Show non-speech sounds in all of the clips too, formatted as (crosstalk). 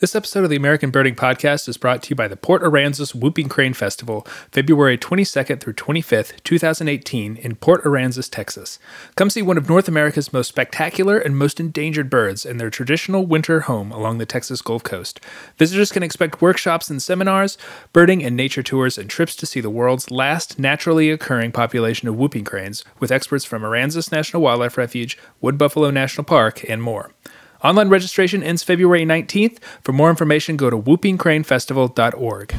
This episode of the American Birding Podcast is brought to you by the Port Aransas Whooping Crane Festival, February 22nd through 25th, 2018, in Port Aransas, Texas. Come see one of North America's most spectacular and most endangered birds in their traditional winter home along the Texas Gulf Coast. Visitors can expect workshops and seminars, birding and nature tours, and trips to see the world's last naturally occurring population of whooping cranes with experts from Aransas National Wildlife Refuge, Wood Buffalo National Park, and more. Online registration ends February 19th. For more information, go to whoopingcranefestival.org.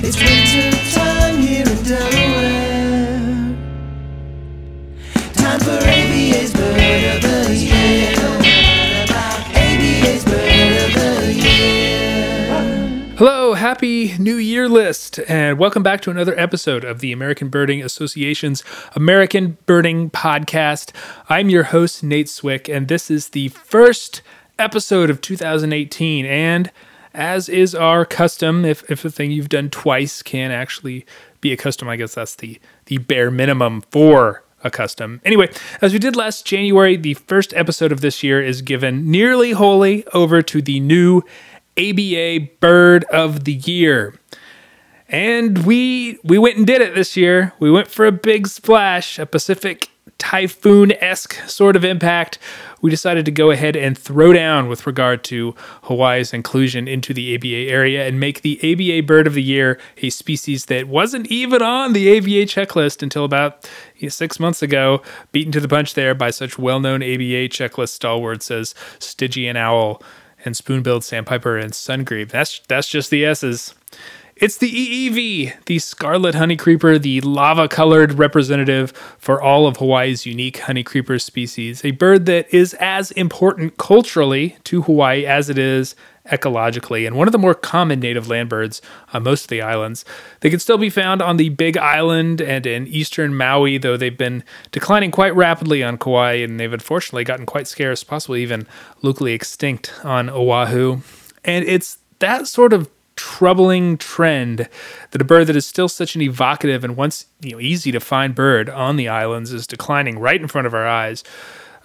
It's winter happy New Year list, and welcome back to another episode of the American Birding Association's American Birding Podcast. I'm your host, Nate Swick, and this is the first episode of 2018. And as is our custom, if, if a thing you've done twice can actually be a custom, I guess that's the, the bare minimum for a custom. Anyway, as we did last January, the first episode of this year is given nearly wholly over to the new ABA Bird of the Year. And we we went and did it this year. We went for a big splash, a Pacific typhoon-esque sort of impact. We decided to go ahead and throw down with regard to Hawaii's inclusion into the ABA area and make the ABA Bird of the Year a species that wasn't even on the ABA checklist until about you know, six months ago, beaten to the punch there by such well-known ABA checklist stalwarts as Stygian owl and spoon-billed sandpiper and sungrebe. That's that's just the S's. It's the Iiwi, the scarlet honey creeper, the lava colored representative for all of Hawaii's unique honey creeper species. A bird that is as important culturally to Hawaii as it is ecologically, and one of the more common native land birds on most of the islands. They can still be found on the Big Island and in eastern Maui, though they've been declining quite rapidly on Kauai, and they've unfortunately gotten quite scarce, possibly even locally extinct on Oahu. And it's that sort of troubling trend that a bird that is still such an evocative and once you know easy to find bird on the islands is declining right in front of our eyes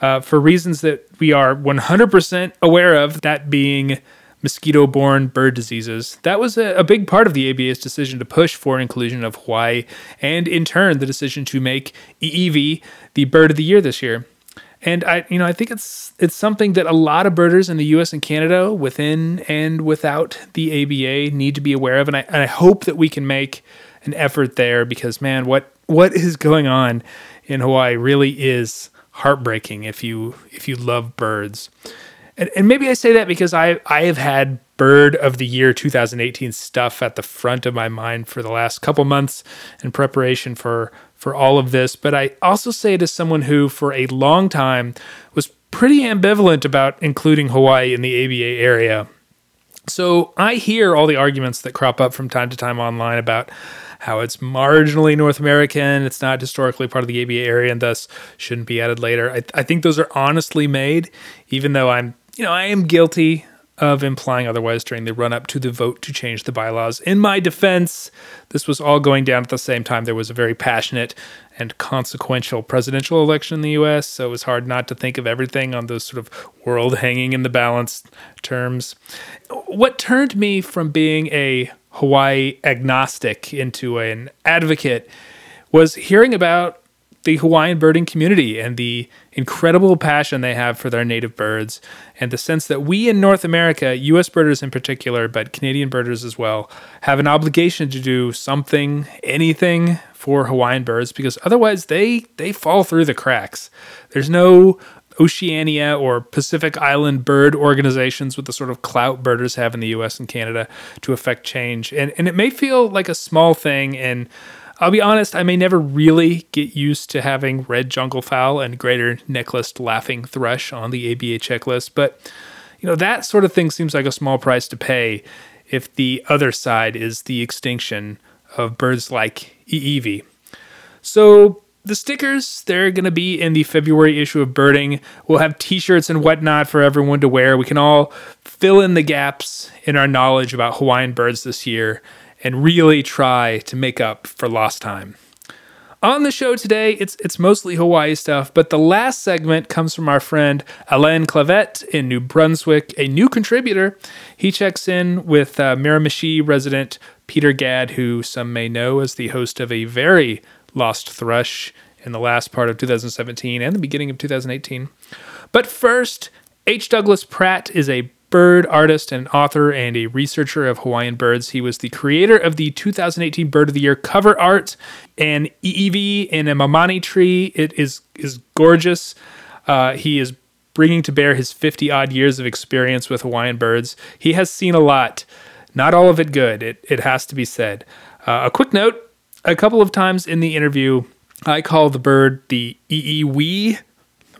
uh, for reasons that we are 100% aware of that being mosquito borne bird diseases. That was a, a big part of the ABA's decision to push for inclusion of Hawaii, and in turn, the decision to make Iiwi the bird of the year this year. And I, you know, I think it's it's something that a lot of birders in the U.S. and Canada, within and without the ABA, need to be aware of. And I, and I hope that we can make an effort there because, man, what what is going on in Hawaii really is heartbreaking if you if you love birds. And, and maybe I say that because I I have had bird of the year 2018 stuff at the front of my mind for the last couple months in preparation for for all of this, but I also say it as someone who for a long time was pretty ambivalent about including Hawaii in the ABA area. So I hear all the arguments that crop up from time to time online about how it's marginally North American, it's not historically part of the ABA area, and thus shouldn't be added later. I, I think those are honestly made, even though I'm, you know, I am guilty of implying otherwise during the run up to the vote to change the bylaws. In my defense, this was all going down at the same time. There was a very passionate and consequential presidential election in the US, so it was hard not to think of everything on those sort of world hanging in the balance terms. What turned me from being a Hawaii agnostic into an advocate was hearing about the Hawaiian birding community and the incredible passion they have for their native birds, and the sense that we in North America, US birders in particular, but Canadian birders as well, have an obligation to do something, anything for Hawaiian birds because otherwise they they fall through the cracks. There's no Oceania or Pacific Island bird organizations with the sort of clout birders have in the US and Canada to affect change. And and it may feel like a small thing and I'll be honest, I may never really get used to having red junglefowl and greater necklaced laughing thrush on the ABA checklist, but you know, that sort of thing seems like a small price to pay if the other side is the extinction of birds like Iiwi. So the stickers, they're going to be in the February issue of Birding. We'll have t shirts and whatnot for everyone to wear. We can all fill in the gaps in our knowledge about Hawaiian birds this year and really try to make up for lost time. On the show today, it's it's mostly Hawaii stuff, but the last segment comes from our friend Alain Clavet in New Brunswick, a new contributor. He checks in with uh, Miramichi resident Peter Gadd, who some may know as the host of a very lost thrush in the last part of 2017 and the beginning of 2018. But first, H. Douglas Pratt is a bird artist and author and a researcher of Hawaiian birds. He was the creator of the 2018 Bird of the Year cover art, an Iiwi in a mamani tree. It is is gorgeous. Uh, he is bringing to bear his 50 odd years of experience with Hawaiian birds. He has seen a lot, not all of it good. It it has to be said. Uh, a quick note: a couple of times in the interview, I call the bird the EEWee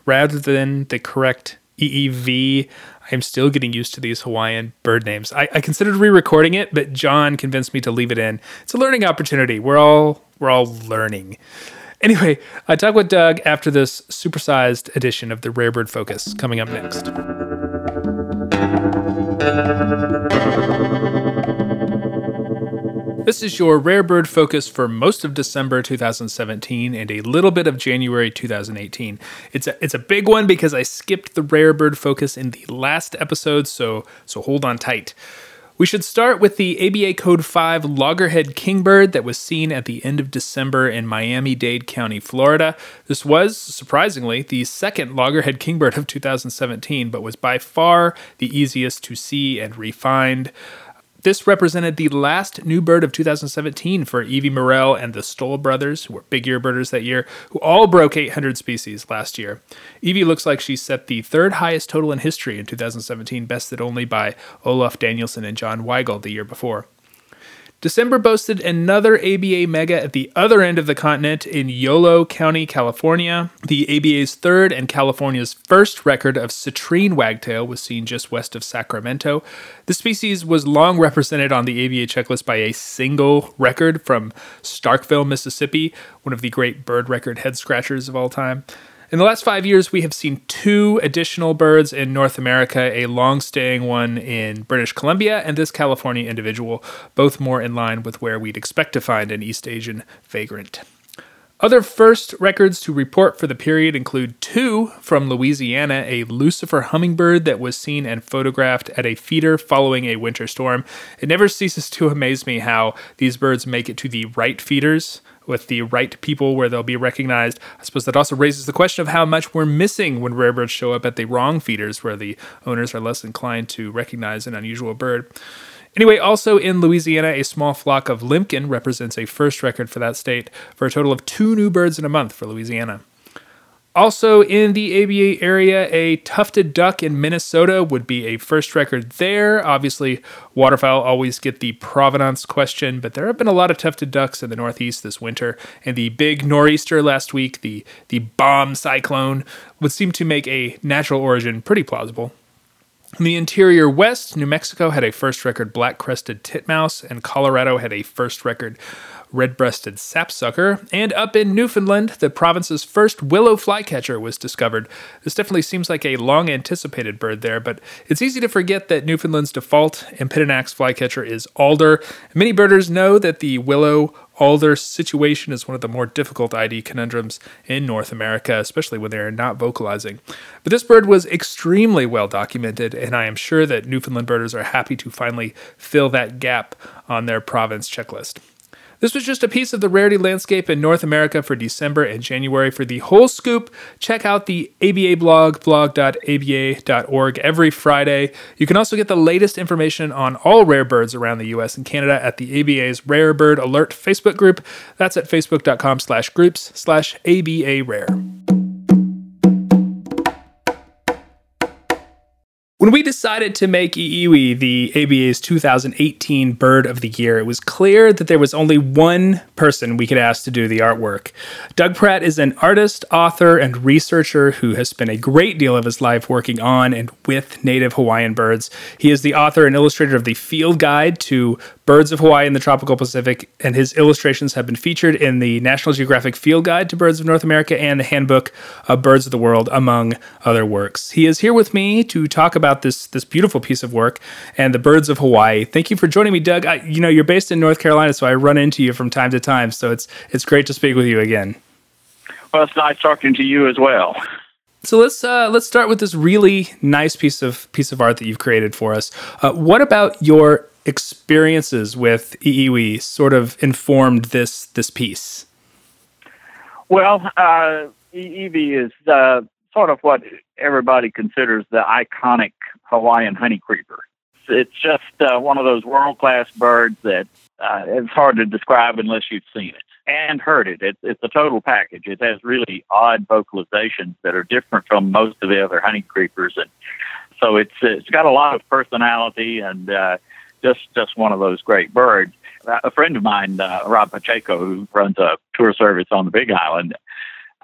rather than the correct Iiwi. I'm still getting used to these Hawaiian bird names. I, I considered re-recording it, but John convinced me to leave it in. It's a learning opportunity. We're all we're all learning. Anyway, I talk with Doug after this supersized edition of the Rare Bird Focus coming up next. This is your rare bird focus for most of December 2017 and a little bit of January 2018. It's a it's a big one because I skipped the rare bird focus in the last episode, so so hold on tight. We should start with the ABA Code 5 loggerhead kingbird that was seen at the end of December in Miami Dade County, Florida. This was, surprisingly, the second loggerhead kingbird of 2017, but was by far the easiest to see and refined. This represented the last new bird of 2017 for Yve Morrell and the Stoll brothers, who were big year birders that year, who all broke 800 species last year. Yve looks like she set the third highest total in history in 2017, bested only by Olaf Danielson and John Weigel the year before. December boasted another ABA mega at the other end of the continent in Yolo County, California. The ABA's third and California's first record of citrine wagtail was seen just west of Sacramento. The species was long represented on the ABA checklist by a single record from Starkville, Mississippi, one of the great bird record head scratchers of all time. In the last five years, we have seen two additional birds in North America a long staying one in British Columbia and this California individual, both more in line with where we'd expect to find an East Asian vagrant. Other first records to report for the period include two from Louisiana a Lucifer hummingbird that was seen and photographed at a feeder following a winter storm. It never ceases to amaze me how these birds make it to the right feeders with the right people where they'll be recognized. I suppose that also raises the question of how much we're missing when rare birds show up at the wrong feeders where the owners are less inclined to recognize an unusual bird. Anyway, also in Louisiana, a small flock of limpkin represents a first record for that state for a total of two new birds in a month for Louisiana. Also in the ABA area, a tufted duck in Minnesota would be a first record there. Obviously, waterfowl always get the provenance question, but there have been a lot of tufted ducks in the Northeast this winter, and the big nor'easter last week, the, the bomb cyclone, would seem to make a natural origin pretty plausible. In the interior west, New Mexico had a first record black crested titmouse, and Colorado had a first record red breasted sapsucker. And up in Newfoundland, the province's first willow flycatcher was discovered. This definitely seems like a long anticipated bird there, but it's easy to forget that Newfoundland's default Empidonax flycatcher is alder. Many birders know that the willow alder situation is one of the more difficult ID conundrums in North America, especially when they're not vocalizing. But this bird was extremely well documented, and I am sure that Newfoundland birders are happy to finally fill that gap on their province checklist. This was just a piece of the rarity landscape in North America for December and January. For the whole scoop, check out the ABA blog, blog.aba.org, every Friday. You can also get the latest information on all rare birds around the US and Canada at the ABA's Rare Bird Alert Facebook group. That's at facebook.com slash groups slash ABA Rare. When we decided to make Iiwi the ABA's 2018 Bird of the Year, it was clear that there was only one person we could ask to do the artwork. Doug Pratt is an artist, author, and researcher who has spent a great deal of his life working on and with native Hawaiian birds. He is the author and illustrator of the Field Guide to Birds of Hawaii in the Tropical Pacific, and his illustrations have been featured in the National Geographic Field Guide to Birds of North America and the Handbook of Birds of the World, among other works. He is here with me to talk about about this this beautiful piece of work and the birds of Hawaii. Thank you for joining me, Doug. I, you know, you're based in North Carolina, so I run into you from time to time. So it's it's great to speak with you again. Well, it's nice talking to you as well. So let's uh, let's start with this really nice piece of piece of art that you've created for us. Uh, what about your experiences with iiwi sort of informed this this piece? Well, uh, Iiwi is uh, sort of what everybody considers the iconic Hawaiian honey creeper. It's just uh, one of those world class birds that uh, it's hard to describe unless you've seen it and heard it. It's, it's a total package. It has really odd vocalizations that are different from most of the other honey creepers, and so it's it's got a lot of personality and uh, just just one of those great birds. A friend of mine, uh, Rob Pacheco, who runs a tour service on the Big Island,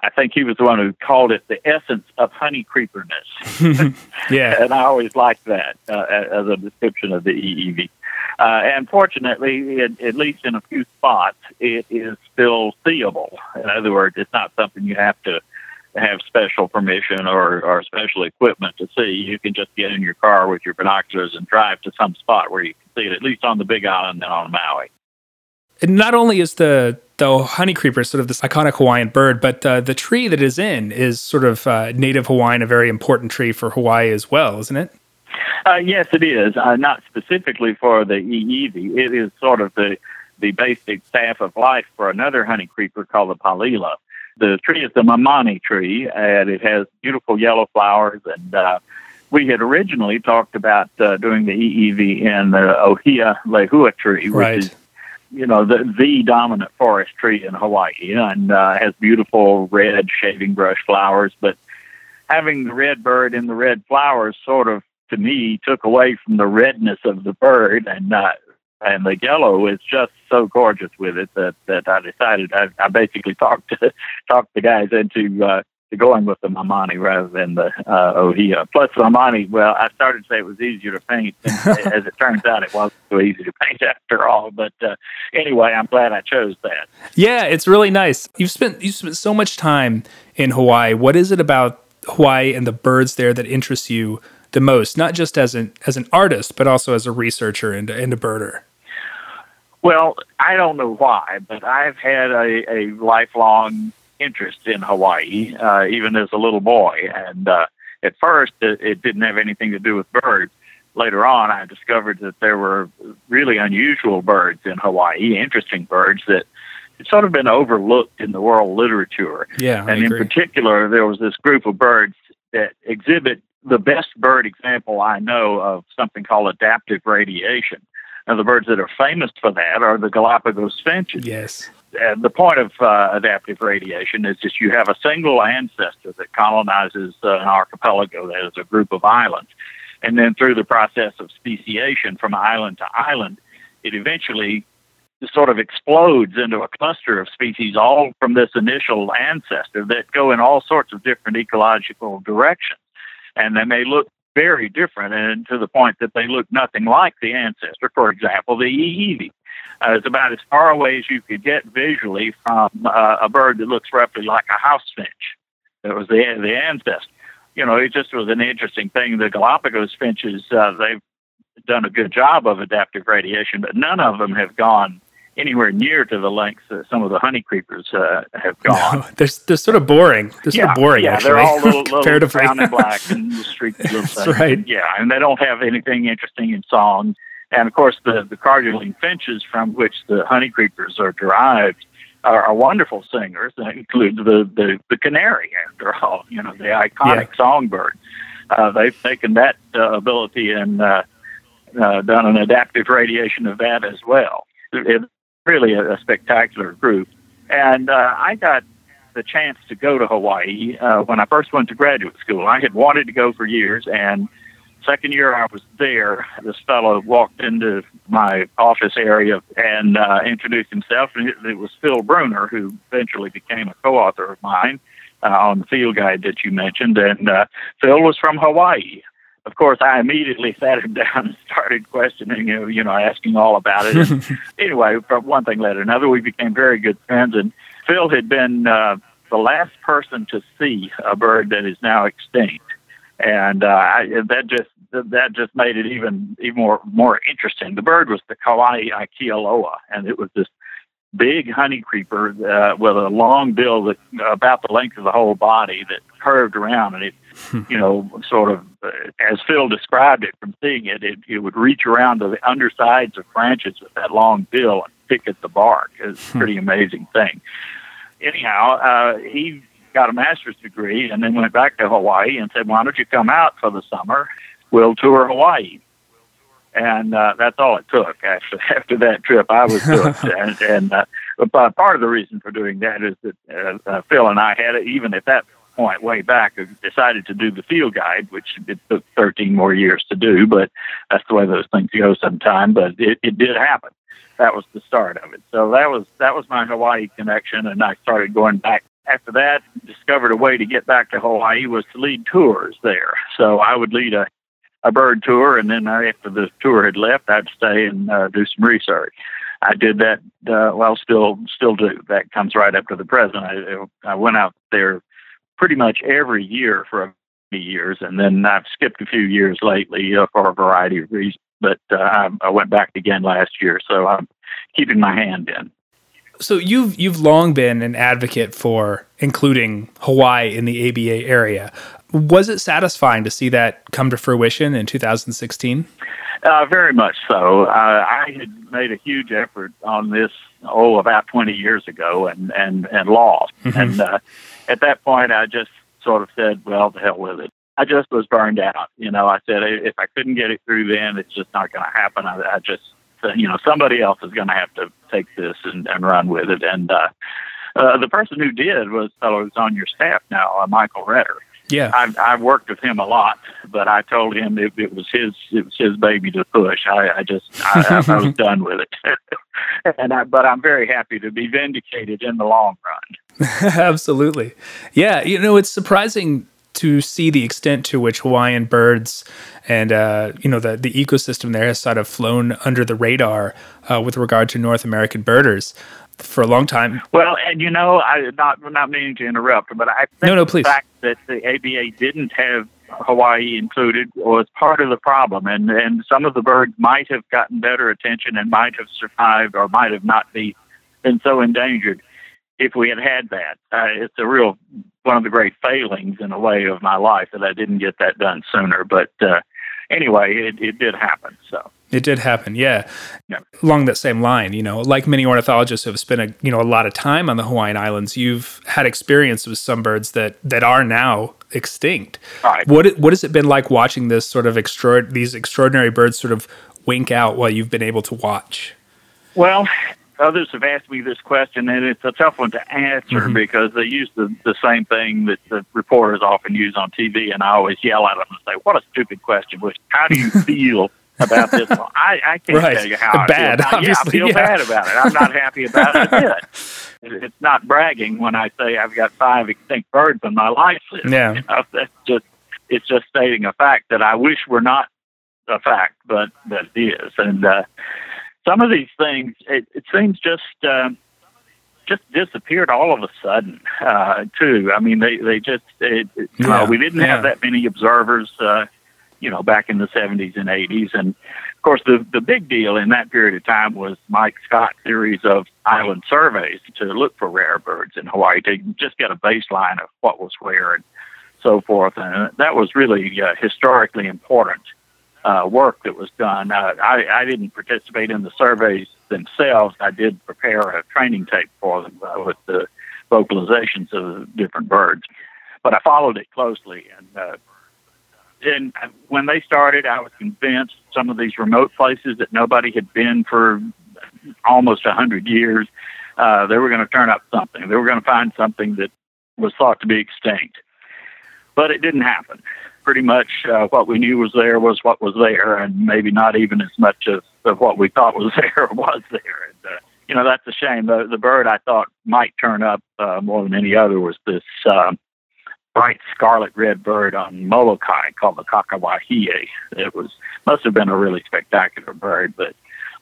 I think he was the one who called it the essence of honey creeperness. (laughs) yeah, and I always liked that uh, as a description of the Iiwi. Uh, and fortunately, it, at least in a few spots, it is still seeable. In other words, it's not something you have to have special permission or, or special equipment to see. You can just get in your car with your binoculars and drive to some spot where you can see it, at least on the Big Island and on Maui. Not only is the the honey creeper sort of this iconic Hawaiian bird, but uh, the tree that is in is sort of uh, native Hawaiian, a very important tree for Hawaii as well, isn't it? Uh, yes, it is. Uh, not specifically for the Iiwi. It is sort of the the basic staff of life for another honey creeper called the palila. The tree is the mamani tree, and it has beautiful yellow flowers. And uh, we had originally talked about uh, doing the Iiwi in the Ohia lehua tree, which right. is you know the the dominant forest tree in Hawaii, and uh, has beautiful red shaving brush flowers. But having the red bird and the red flowers sort of to me took away from the redness of the bird and uh, and the yellow is just so gorgeous with it that that I decided I, I basically talked to (laughs) talked the guys into uh, going with the Mamani rather than the uh, Ohia. Plus, Mamani, well, I started to say it was easier to paint, and (laughs) as it turns out, it wasn't so easy to paint after all. But uh, anyway, I'm glad I chose that. Yeah, it's really nice. You've spent you've spent so much time in Hawaii. What is it about Hawaii and the birds there that interests you the most? Not just as an as an artist, but also as a researcher and, and a birder. Well, I don't know why, but I've had a, a lifelong interest in Hawaii, uh, even as a little boy. And uh, at first, it, it didn't have anything to do with birds. Later on, I discovered that there were really unusual birds in Hawaii, interesting birds that had sort of been overlooked in the world literature. Yeah, and in particular, there was this group of birds that exhibit the best bird example I know of something called adaptive radiation. Now, the birds that are famous for that are the Galapagos finches. Yes. And the point of uh, adaptive radiation is just you have a single ancestor that colonizes uh, an archipelago that is a group of islands. And then through the process of speciation from island to island, it eventually sort of explodes into a cluster of species, all from this initial ancestor that go in all sorts of different ecological directions. And they may look very different and to the point that they look nothing like the ancestor. For example, the iiwi. Uh, it's about as far away as you could get visually from uh, a bird that looks roughly like a house finch. That was the the ancestor. You know, it just was an interesting thing. The Galapagos finches, uh, they've done a good job of adaptive radiation, but none of them have gone anywhere near to the lengths that some of the honey creepers uh, have gone. No, (laughs) they're, they're sort of boring. They're yeah, sort of boring, yeah, actually. they're all little, (laughs) little brown and black and streaky little things. right. Yeah, and they don't have anything interesting in song. And of course, the the Carduelline finches from which the honey creepers are derived are, are wonderful singers. That includes the, the the canary, after all. You know, the iconic songbird. Uh, they've taken that uh, ability and uh, uh, done an adaptive radiation of that as well. It's really a, a spectacular group. And uh, I got the chance to go to Hawaii uh, when I first went to graduate school. I had wanted to go for years, and second year I was there, this fellow walked into my office area and uh, introduced himself, and it, it was Phil Bruner, who eventually became a co-author of mine uh, on the field guide that you mentioned. And uh, Phil was from Hawaii. Of course, I immediately (laughs) sat him down and started questioning him, you know, asking all about it. And (laughs) anyway, from one thing led to another, we became very good friends. And Phil had been uh, the last person to see a bird that is now extinct and uh, I, that just that just made it even even more more interesting. The bird was the Kauai akialoa, and it was this big honey creeper uh, with a long bill that about the length of the whole body that curved around, and it, hmm. you know, sort of uh, as Phil described it from seeing it, it, it would reach around to the undersides of branches with that long bill and pick at the bark. It's a hmm. pretty amazing thing. Anyhow, uh, he got a master's degree and then went back to Hawaii and said, "Why don't you come out for the summer? We'll tour Hawaii." and uh, that's all it took. Actually, (laughs) after that trip, I was hooked. (laughs) and and uh, but part of the reason for doing that is that uh, uh, Phil and I had even at that point way back uh, decided to do the field guide, which it took 13 more years to do. But that's the way those things go sometimes. But it, it did happen. That was the start of it. So that was that was my Hawaii connection, and I started going back after that, discovered a way to get back to Hawaii was to lead tours there. So I would lead a a bird tour, and then after the tour had left, I'd stay and uh, do some research. I did that. Uh, well, still, still do. That comes right up to the present. I, I went out there pretty much every year for many years, and then I've skipped a few years lately uh, for a variety of reasons. But uh, I, I went back again last year, so I'm keeping my hand in. So you've you've long been an advocate for including Hawaii in the ABA area. Was it satisfying to see that come to fruition in 2016? Uh, very much so. Uh, I had made a huge effort on this, oh, about 20 years ago and, and, and lost. Mm-hmm. And uh, at that point, I just sort of said, well, the hell with it. I just was burned out. You know, I said, if I couldn't get it through then, it's just not going to happen. I, I just, you know, somebody else is going to have to take this and, and run with it. And uh, uh, the person who did was fellow who's on your staff now, uh, Michael Retter. Yeah, I've, I've worked with him a lot, but I told him it, it was his it was his baby to push. I, I just I, I was (laughs) done with it, (laughs) and I, but I'm very happy to be vindicated in the long run. (laughs) Absolutely, yeah. You know, it's surprising to see the extent to which Hawaiian birds and uh, you know the the ecosystem there has sort of flown under the radar uh, with regard to North American birders for a long time. Well, and you know, I not not meaning to interrupt, but I think no, no, please. the fact that the ABA didn't have Hawaii included was part of the problem, and and some of the birds might have gotten better attention and might have survived, or might have not be been so endangered if we had had that. Uh, it's a real one of the great failings in a way of my life that I didn't get that done sooner. But uh, anyway, it, it did happen. So. It did happen, yeah. yeah. Along that same line, you know, like many ornithologists who have spent a you know a lot of time on the Hawaiian Islands, you've had experience with some birds that that are now extinct. Right. What what has it been like watching this sort of extra these extraordinary birds sort of wink out while you've been able to watch? Well, others have asked me this question, and it's a tough one to answer mm-hmm. because they use the, the same thing that the reporters often use on TV, and I always yell at them and say, "What a stupid question! Which how do you (laughs) feel about this one. I, I can't right. tell you how bad, I feel. Yeah, I feel yeah. bad about it. I'm not happy about it. (laughs) It's not bragging when I say I've got five extinct birds on my life list. Yeah. You know, that's just it's just stating a fact that I wish were not a fact, but that it is. And uh, some of these things, it, it seems just uh, just disappeared all of a sudden, uh, too. I mean, they they just it, it, yeah. uh, we didn't yeah. have that many observers. Uh, you know, back in the 70s and 80s. And of course, the, the big deal in that period of time was Mike Scott's series of island surveys to look for rare birds in Hawaii to just get a baseline of what was where and so forth. And that was really uh, historically important uh, work that was done. Uh, I, I didn't participate in the surveys themselves. I did prepare a training tape for them uh, with the vocalizations of different birds. But I followed it closely and uh, and when they started, I was convinced some of these remote places that nobody had been for almost a hundred years, uh, they were going to turn up something. They were going to find something that was thought to be extinct, but it didn't happen. Pretty much uh, what we knew was there was what was there, and maybe not even as much as of what we thought was (laughs) there was there. And, uh, you know, that's a shame. The, the bird I thought might turn up uh, more than any other was this. Uh, bright scarlet red bird on Molokai called the kakawahie. It was must have been a really spectacular bird, but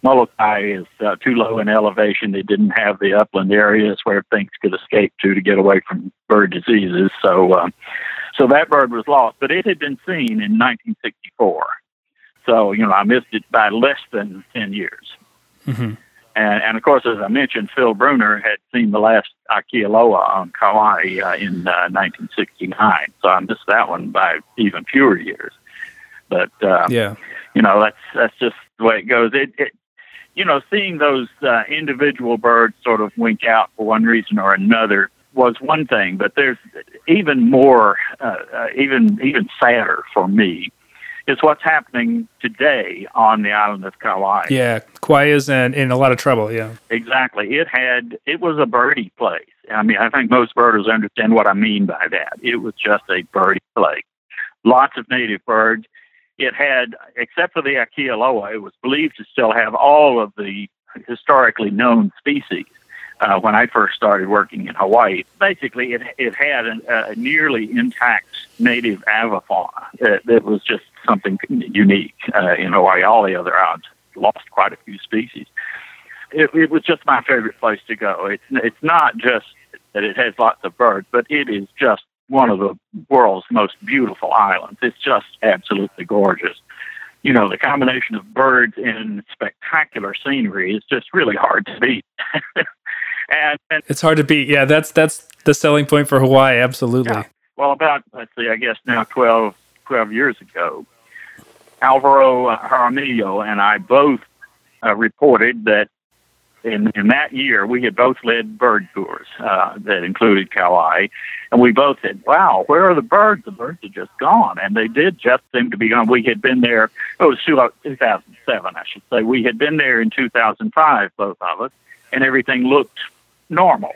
Molokai is uh, too low in elevation. They didn't have the upland areas where things could escape to to get away from bird diseases. So, uh, So that bird was lost, but it had been seen in 1964. So, you know, I missed it by less than 10 years. Mm-hmm. And, and of course, as I mentioned, Phil Bruner had seen the last Akialoa on Kauai uh, in uh, 1969. So I missed that one by even fewer years. But, uh, yeah, you know, that's, that's just the way it goes. It, it you know, seeing those uh, individual birds sort of wink out for one reason or another was one thing, but there's even more, uh, uh, even even sadder for me, is what's happening today on the island of Kauai. Yeah, Kauai is in, in a lot of trouble. Yeah, exactly. It had it was a birdie place. I mean, I think most birders understand what I mean by that. It was just a birdie place. Lots of native birds. It had, except for the Akialoa, it was believed to still have all of the historically known species uh, when I first started working in Hawaii. Basically, it it had a, a nearly intact native avifauna. It, it was just something unique uh, in Hawaii. All the other islands lost quite a few species. It, it was just my favorite place to go. It's it's not just that it has lots of birds, but it is just one of the world's most beautiful islands. It's just absolutely gorgeous you know, the combination of birds and spectacular scenery is just really hard to beat. (laughs) and, and, it's hard to beat. Yeah, that's that's the selling point for Hawaii. Absolutely. Yeah. Well, about let's see, I guess now 12, 12 years ago, Alvaro Jaramillo and I both uh, reported that in, in that year, we had both led bird tours uh, that included Kauai, and we both said, "Wow, where are the birds? The birds are just gone." And they did just seem to be gone. We had been there. Oh, it was 2007, I should say. We had been there in 2005, both of us, and everything looked normal.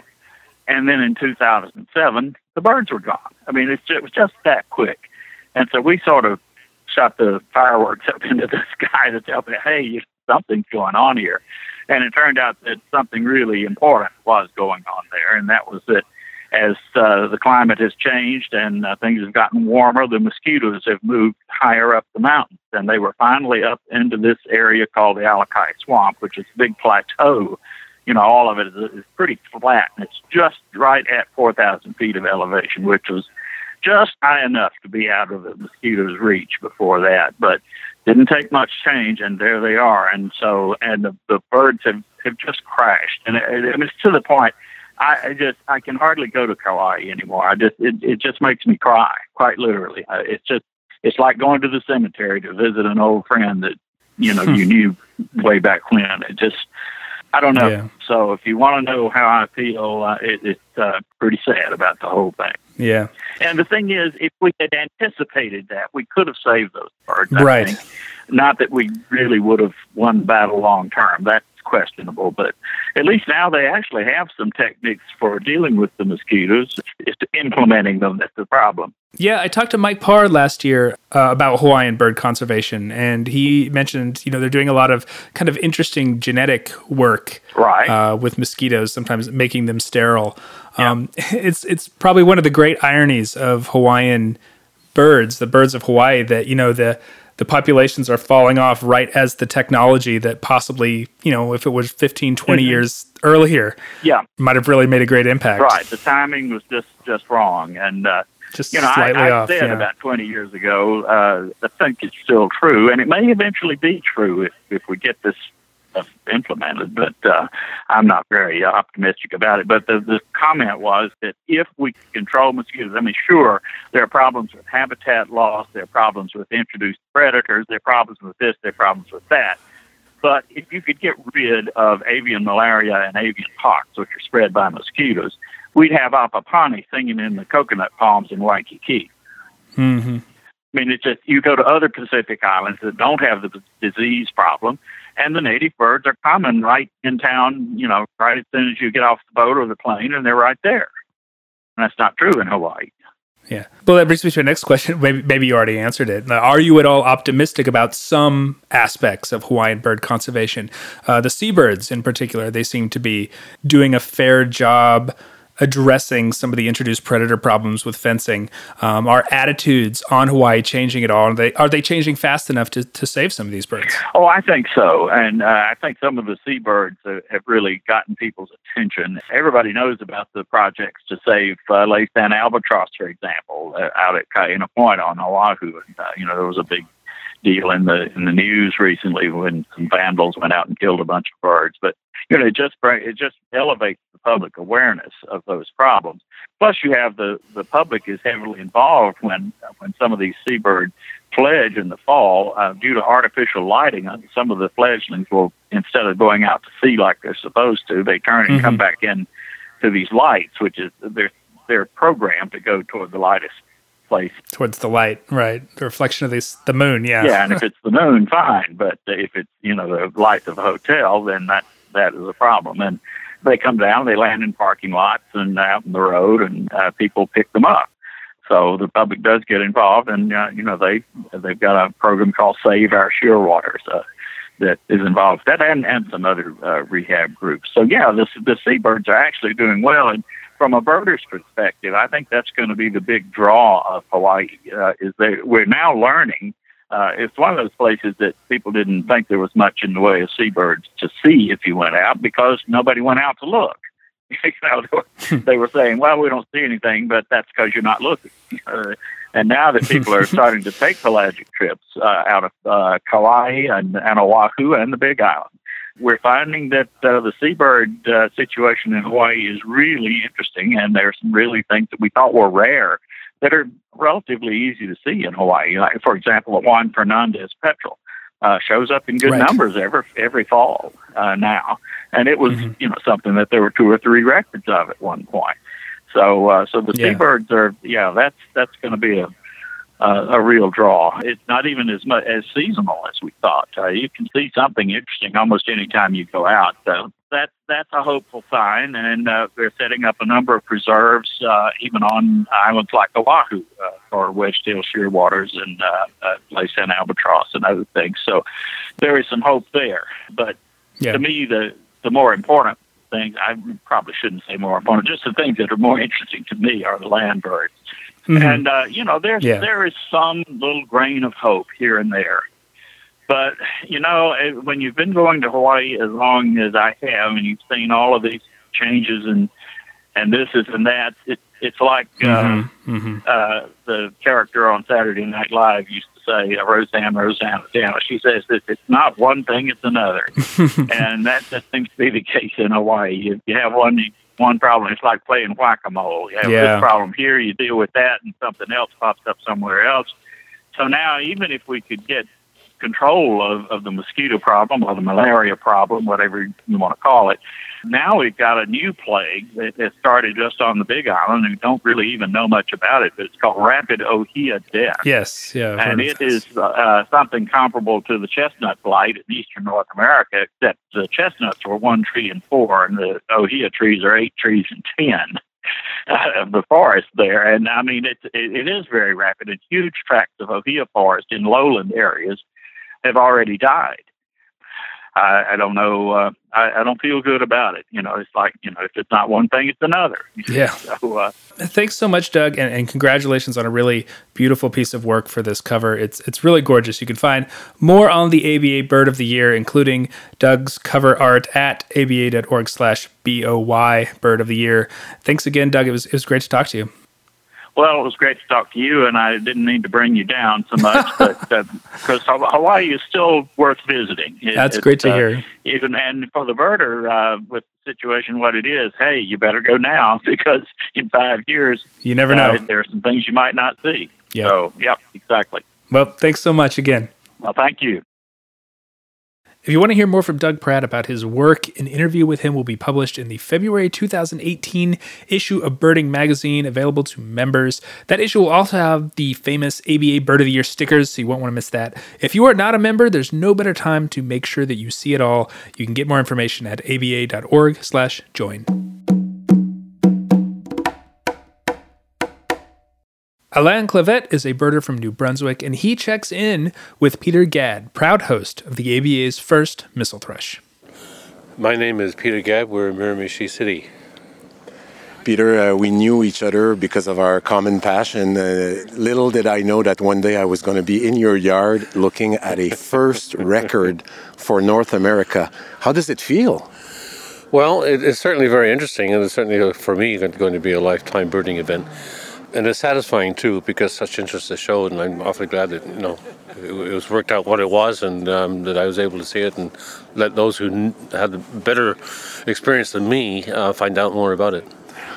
And then in 2007, the birds were gone. I mean, just, it was just that quick. And so we sort of shot the fireworks (laughs) up into the sky to tell me, "Hey, something's going on here." And it turned out that something really important was going on there, and that was that as uh, the climate has changed and uh, things have gotten warmer, the mosquitoes have moved higher up the mountains, and they were finally up into this area called the Alakai Swamp, which is a big plateau. You know, all of it is, is pretty flat, and it's just right at 4,000 feet of elevation, which was just high enough to be out of the mosquito's reach before that. But didn't take much change, and there they are. And so, and the, the birds have, have just crashed. And it, it, it's to the point, I, I just, I can hardly go to Kauai anymore. I just, it, it just makes me cry, quite literally. It's just, it's like going to the cemetery to visit an old friend that, you know, hmm. you knew way back when. It just, I don't know. Yeah. So if you want to know how I feel, uh, it, it's uh, pretty sad about the whole thing. Yeah. And the thing is, if we had anticipated that, we could have saved those birds. I right. Think. Not that we really would have won the battle long term. That's questionable, but at least now they actually have some techniques for dealing with the mosquitoes. It's implementing them that's the problem. Yeah, I talked to Mike Parr last year uh, about Hawaiian bird conservation, and he mentioned, you know, they're doing a lot of kind of interesting genetic work right. uh, with mosquitoes, sometimes making them sterile. Yeah. Um, (laughs) it's it's probably one of the great ironies of Hawaiian birds, the birds of Hawaii, that you know the the populations are falling off right as the technology that possibly, you know, if it was 15, 20 mm-hmm. years earlier, yeah, might have really made a great impact. Right. The timing was just just wrong, and uh, just you know, slightly I, I off, said yeah. about 20 years ago. Uh, I think it's still true, and it may eventually be true if if we get this implemented, but uh, I'm not very optimistic about it. But the, the comment was that if we control mosquitoes, I mean, sure, there are problems with habitat loss, there are problems with introduced predators, there are problems with this, there are problems with that. But if you could get rid of avian malaria and avian pox, which are spread by mosquitoes, we'd have Apapane singing in the coconut palms in Waikiki. Mm-hmm. I mean, it's just you go to other Pacific islands that don't have the disease problem, and the native birds are common right in town, you know, right as soon as you get off the boat or the plane, and they're right there. And that's not true in Hawaii. Yeah. Well, that brings me to the next question. Maybe, maybe you already answered it. Are you at all optimistic about some aspects of Hawaiian bird conservation? Uh, the seabirds, in particular, they seem to be doing a fair job addressing some of the introduced predator problems with fencing? Um, are attitudes on Hawaii changing at all? Are they are they changing fast enough to, to save some of these birds? Oh, I think so, and uh, I think some of the seabirds have really gotten people's attention. Everybody knows about the projects to save uh, Laysan albatross, for example, uh, out at Kaena Point on Oahu. And, uh, you know, there was a big deal in the in the news recently when some vandals went out and killed a bunch of birds. But you know, it just it just elevates the public awareness of those problems. Plus, you have the the public is heavily involved when when some of these seabirds fledge in the fall uh, due to artificial lighting. Uh, some of the fledglings will instead of going out to sea like they're supposed to, they turn and mm-hmm. come back in to these lights, which is they're they're programmed to go toward the lightest place towards the light, right? The reflection of this, the moon, yeah. Yeah, and if (laughs) it's the moon, fine. But if it's you know the light of a hotel, then that that is a problem. And they come down, they land in parking lots and out in the road, and uh, people pick them up. So the public does get involved, and uh, you know they they've got a program called Save Our Shearwaters uh, that is involved that, and and some other uh, rehab groups. So yeah, the the seabirds are actually doing well, and from a birder's perspective, I think that's going to be the big draw of Hawaii. Uh, is that we're now learning. Uh, it's one of those places that people didn't think there was much in the way of seabirds to see if you went out because nobody went out to look. (laughs) you know, (laughs) they were saying, "Well, we don't see anything," but that's because you're not looking. (laughs) Uh, and now that people are starting to take pelagic trips uh, out of uh, Kauai and, and Oahu and the Big Island, we're finding that uh, the seabird uh, situation in Hawaii is really interesting, and there's some really things that we thought were rare that are relatively easy to see in Hawaii. Like, for example, the Juan Fernandez petrel uh, shows up in good right. numbers every every fall uh, now, and it was mm-hmm. you know something that there were two or three records of at one point. So uh, so the yeah. seabirds are yeah that's that's going to be a uh, a real draw. It's not even as much as seasonal as we thought. Uh, you can see something interesting almost any time you go out. So that's that's a hopeful sign, and uh, they're setting up a number of preserves, uh, even on islands like Oahu, uh, for wedge-tailed shearwaters and uh, uh, Laysan albatross and other things. So there is some hope there. But yeah. to me, the the more important things I probably shouldn't say more important. Just the things that are more interesting to me are the land birds. Mm-hmm. And uh, you know, there's yeah. there is some little grain of hope here and there. But you know, eh, when you've been going to Hawaii as long as I have, and you've seen all of these changes and and this is and that, it, it's like uh, mm-hmm. Mm-hmm. Uh, the character on Saturday Night Live used to say, uh, Roseanne, Roseanne, Roseanne. She says that it's not one thing; it's another, (laughs) and that, that seems to be the case in Hawaii. If you have one, you one problem. It's like playing whack a mole. You have yeah. this problem here, you deal with that, and something else pops up somewhere else. So now, even if we could get control of, of the mosquito problem or the malaria problem, whatever you want to call it, now we've got a new plague that has started just on the Big Island, and we don't really even know much about it. But it's called rapid ohia death. Yes, yeah, and it is uh, something comparable to the chestnut blight in eastern North America, except the chestnuts were one tree and four, and the ohia trees are eight trees and ten. (laughs) Uh, of the forest there, and I mean it's it, it is very rapid. It's huge tracts of ohia forest in lowland areas have already died. I, I don't know. Uh, I, I don't feel good about it. You know, it's like you know, if it's not one thing, it's another. (laughs) Yeah. So, uh, Thanks so much, Doug, and, and, congratulations on a really beautiful piece of work for this cover. It's it's really gorgeous. You can find more on the ABA Bird of the Year, including Doug's cover art at aba.org/slash boy Bird of the Year. Thanks again, Doug. It was it was great to talk to you. Well, it was great to talk to you, and I didn't mean to bring you down so much, (laughs) but because uh, Hawaii is still worth visiting. It, That's great to uh, hear. Even and for the birder, uh, with the situation what it is, hey, you better go now (laughs) because in five years, you never know. there are some things you might not see. Yeah. So, yeah, exactly. Well, thanks so much again. Well, thank you. If you want to hear more from Doug Pratt about his work, an interview with him will be published in the February 2018 issue of Birding Magazine, available to members. That issue will also have the famous ABA Bird of the Year stickers, so you won't want to miss that. If you are not a member, there's no better time to make sure that you see it all. You can get more information at aba.org/join. Alain Clavette is a birder from New Brunswick, and he checks in with Peter Gadd, proud host of the ABA's first Mistle thrush. My name is Peter Gadd. We're in Miramichi City. Peter, uh, we knew each other because of our common passion. Uh, little did I know that one day I was going to be in your yard looking at a first (laughs) record for North America. How does it feel? Well, it, it's certainly very interesting, and it's certainly uh, for me going to be a lifetime birding event. And it's satisfying too because such interest is shown. and I'm awfully glad that you know it, it was worked out what it was, and um, that I was able to see it, and let those who had a better experience than me uh, find out more about it.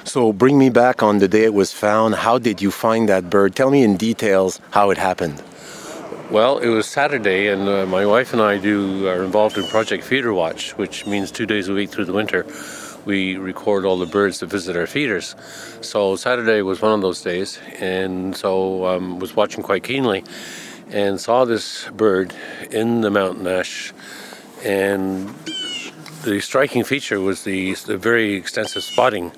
So bring me back on the day it was found. How did you find that bird? Tell me in details how it happened. Well, it was Saturday, and uh, my wife and I do are involved in Project Feeder Watch, which means two days a week through the winter. We record all the birds that visit our feeders. So Saturday was one of those days, and so um, was watching quite keenly, and saw this bird in the mountain ash, and the striking feature was the, the very extensive spotting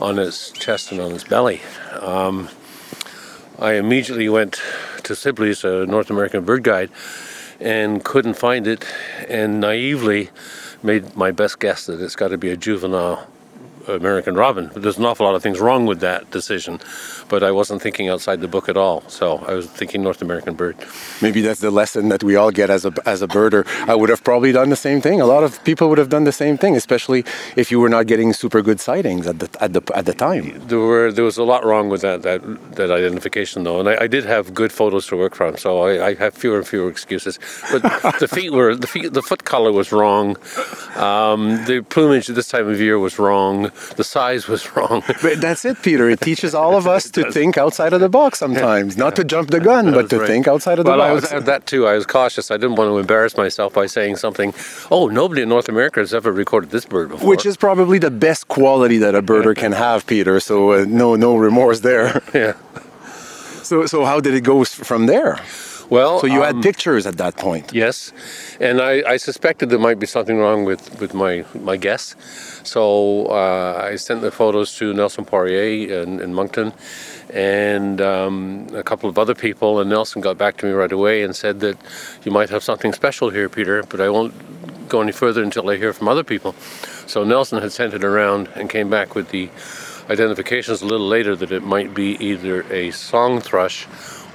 on his chest and on his belly. Um, I immediately went to Sibley's, a North American bird guide, and couldn't find it, and naively made my best guess that it's got to be a juvenile American Robin. There's an awful lot of things wrong with that decision, but I wasn't thinking outside the book at all. So I was thinking North American bird. Maybe that's the lesson that we all get as a as a birder. I would have probably done the same thing. A lot of people would have done the same thing, especially if you were not getting super good sightings at the at the at the time. There were there was a lot wrong with that that, that identification though, and I, I did have good photos to work from, so I, I have fewer and fewer excuses. But (laughs) the feet were the feet the foot color was wrong. Um, the plumage at this time of year was wrong the size was wrong. (laughs) but that's it, Peter. It teaches all of us (laughs) to think outside of the box sometimes, not to jump the gun, but to right. think outside of the well, box. I was that too. I was cautious. I didn't want to embarrass myself by saying something. Oh, nobody in North America has ever recorded this bird before. Which is probably the best quality that a birder can have, Peter. So uh, no, no remorse there. Yeah. So, so how did it go from there? Well, so you um, had pictures at that point. Yes, and I, I, suspected there might be something wrong with, with my my guess. So uh, I sent the photos to Nelson Poirier in, in Moncton, and um, a couple of other people. And Nelson got back to me right away and said that you might have something special here, Peter, but I won't go any further until I hear from other people. So Nelson had sent it around and came back with the identifications a little later that it might be either a song thrush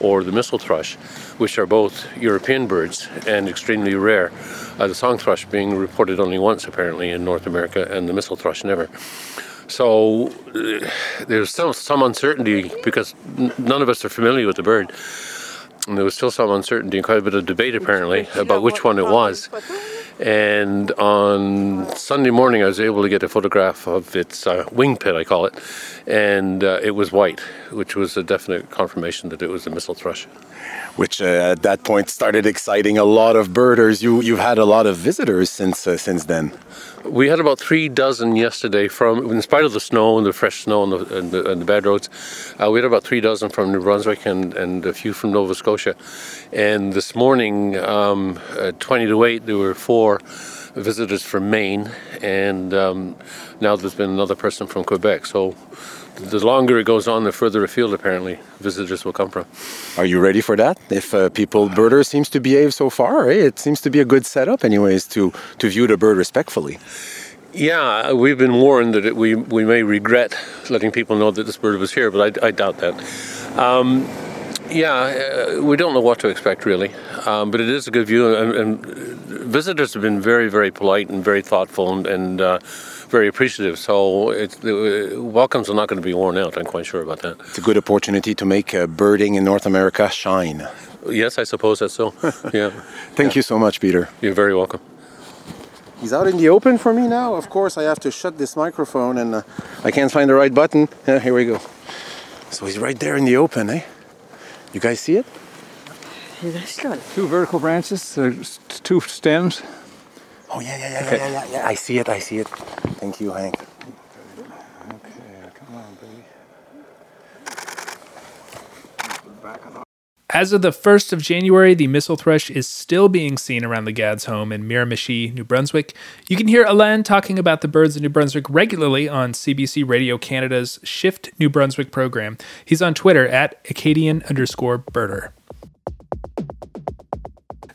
or the mistle thrush, which are both European birds and extremely rare. Uh, the song thrush being reported only once apparently in North America, and the mistle thrush never. So uh, there's still some uncertainty because n- none of us are familiar with the bird. And there was still some uncertainty and quite a bit of debate apparently about which one it was. And on Sunday morning, I was able to get a photograph of its uh, wing pit, I call it, and uh, it was white, which was a definite confirmation that it was a mistle thrush. Which uh, at that point started exciting a lot of birders. You you've had a lot of visitors since uh, since then. We had about three dozen yesterday from, in spite of the snow and the fresh snow and the, and the, and the bad roads, uh, we had about three dozen from New Brunswick and, and a few from Nova Scotia. And this morning, um, at 20 to 8, there were four visitors from Maine, and um, now there's been another person from Quebec. So the longer it goes on, the further afield apparently visitors will come from. Are you ready for that? If uh, people birders seems to behave so far, eh? it seems to be a good setup, anyways, to to view the bird respectfully. Yeah, we've been warned that it, we we may regret letting people know that this bird was here, but I, I doubt that. Um, yeah, uh, we don't know what to expect really, um, but it is a good view, and, and, visitors have been very, very polite and very thoughtful and. and uh, very appreciative. So it's, the welcomes are not going to be worn out. I'm quite sure about that. It's a good opportunity to make uh, birding in North America shine. Yes, I suppose that's so. (laughs) Yeah. Thank yeah. you so much, Peter. You're very welcome. He's out in the open for me now. Of course, I have to shut this microphone and uh, I can't find the right button. Yeah, here we go. So he's right there in the open, eh? You guys see it? Two vertical branches, uh, two stems. Oh yeah, yeah, yeah, okay. yeah, yeah, yeah. I see it. I see it. Thank you, Hank. Okay, come on, baby. As of the 1st of January, the mistle thrush is still being seen around the Gads home in Miramichi, New Brunswick. You can hear Alain talking about the birds in New Brunswick regularly on CBC Radio Canada's Shift New Brunswick program. He's on Twitter at Acadian underscore birder.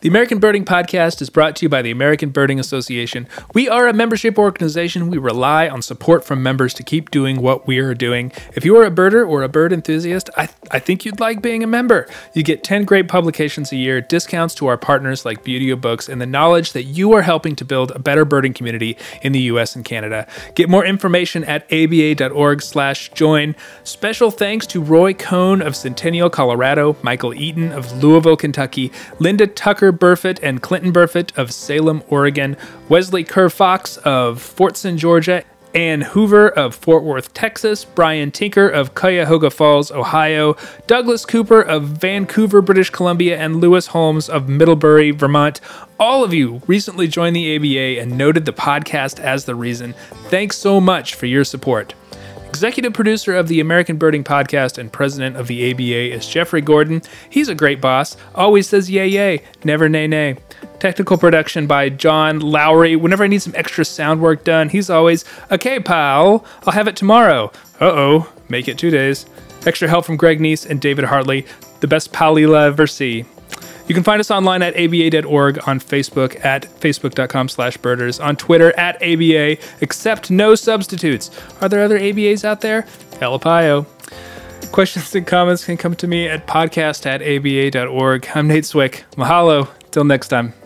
The American Birding Podcast is brought to you by the American Birding Association. We are a membership organization. We rely on support from members to keep doing what we are doing. If you are a birder or a bird enthusiast, I, th- I think you'd like being a member. You get 10 great publications a year, discounts to our partners like Buteo Books, and the knowledge that you are helping to build a better birding community in the US and Canada. Get more information at aba.org slash join. Special thanks to Roy Cohn of Centennial, Colorado, Michael Eaton of Louisville, Kentucky, Linda Tucker Burfitt and Clinton Burfitt of Salem, Oregon, Wesley Kerr Fox of Fortson, Georgia, Ann Hoover of Fort Worth, Texas, Brian Tinker of Cuyahoga Falls, Ohio, Douglas Cooper of Vancouver, British Columbia, and Lewis Holmes of Middlebury, Vermont. All of you recently joined the ABA and noted the podcast as the reason. Thanks so much for your support. Executive producer of the American Birding Podcast and president of the ABA is Jeffrey Gordon. He's a great boss, always says yay yay, never nay nay. Technical production by John Lowry. Whenever I need some extra sound work done, he's always, okay, pal, I'll have it tomorrow. Uh oh, make it two days. Extra help from Greg Neese and David Hartley, the best pal you'll ever see. You can find us online at aba.org, on Facebook at facebook.com slash birders, on Twitter at aba, except no substitutes. Are there other ABAs out there? Helipio. Questions and comments can come to me at podcast at aba.org. I'm Nate Swick. Mahalo. Till next time.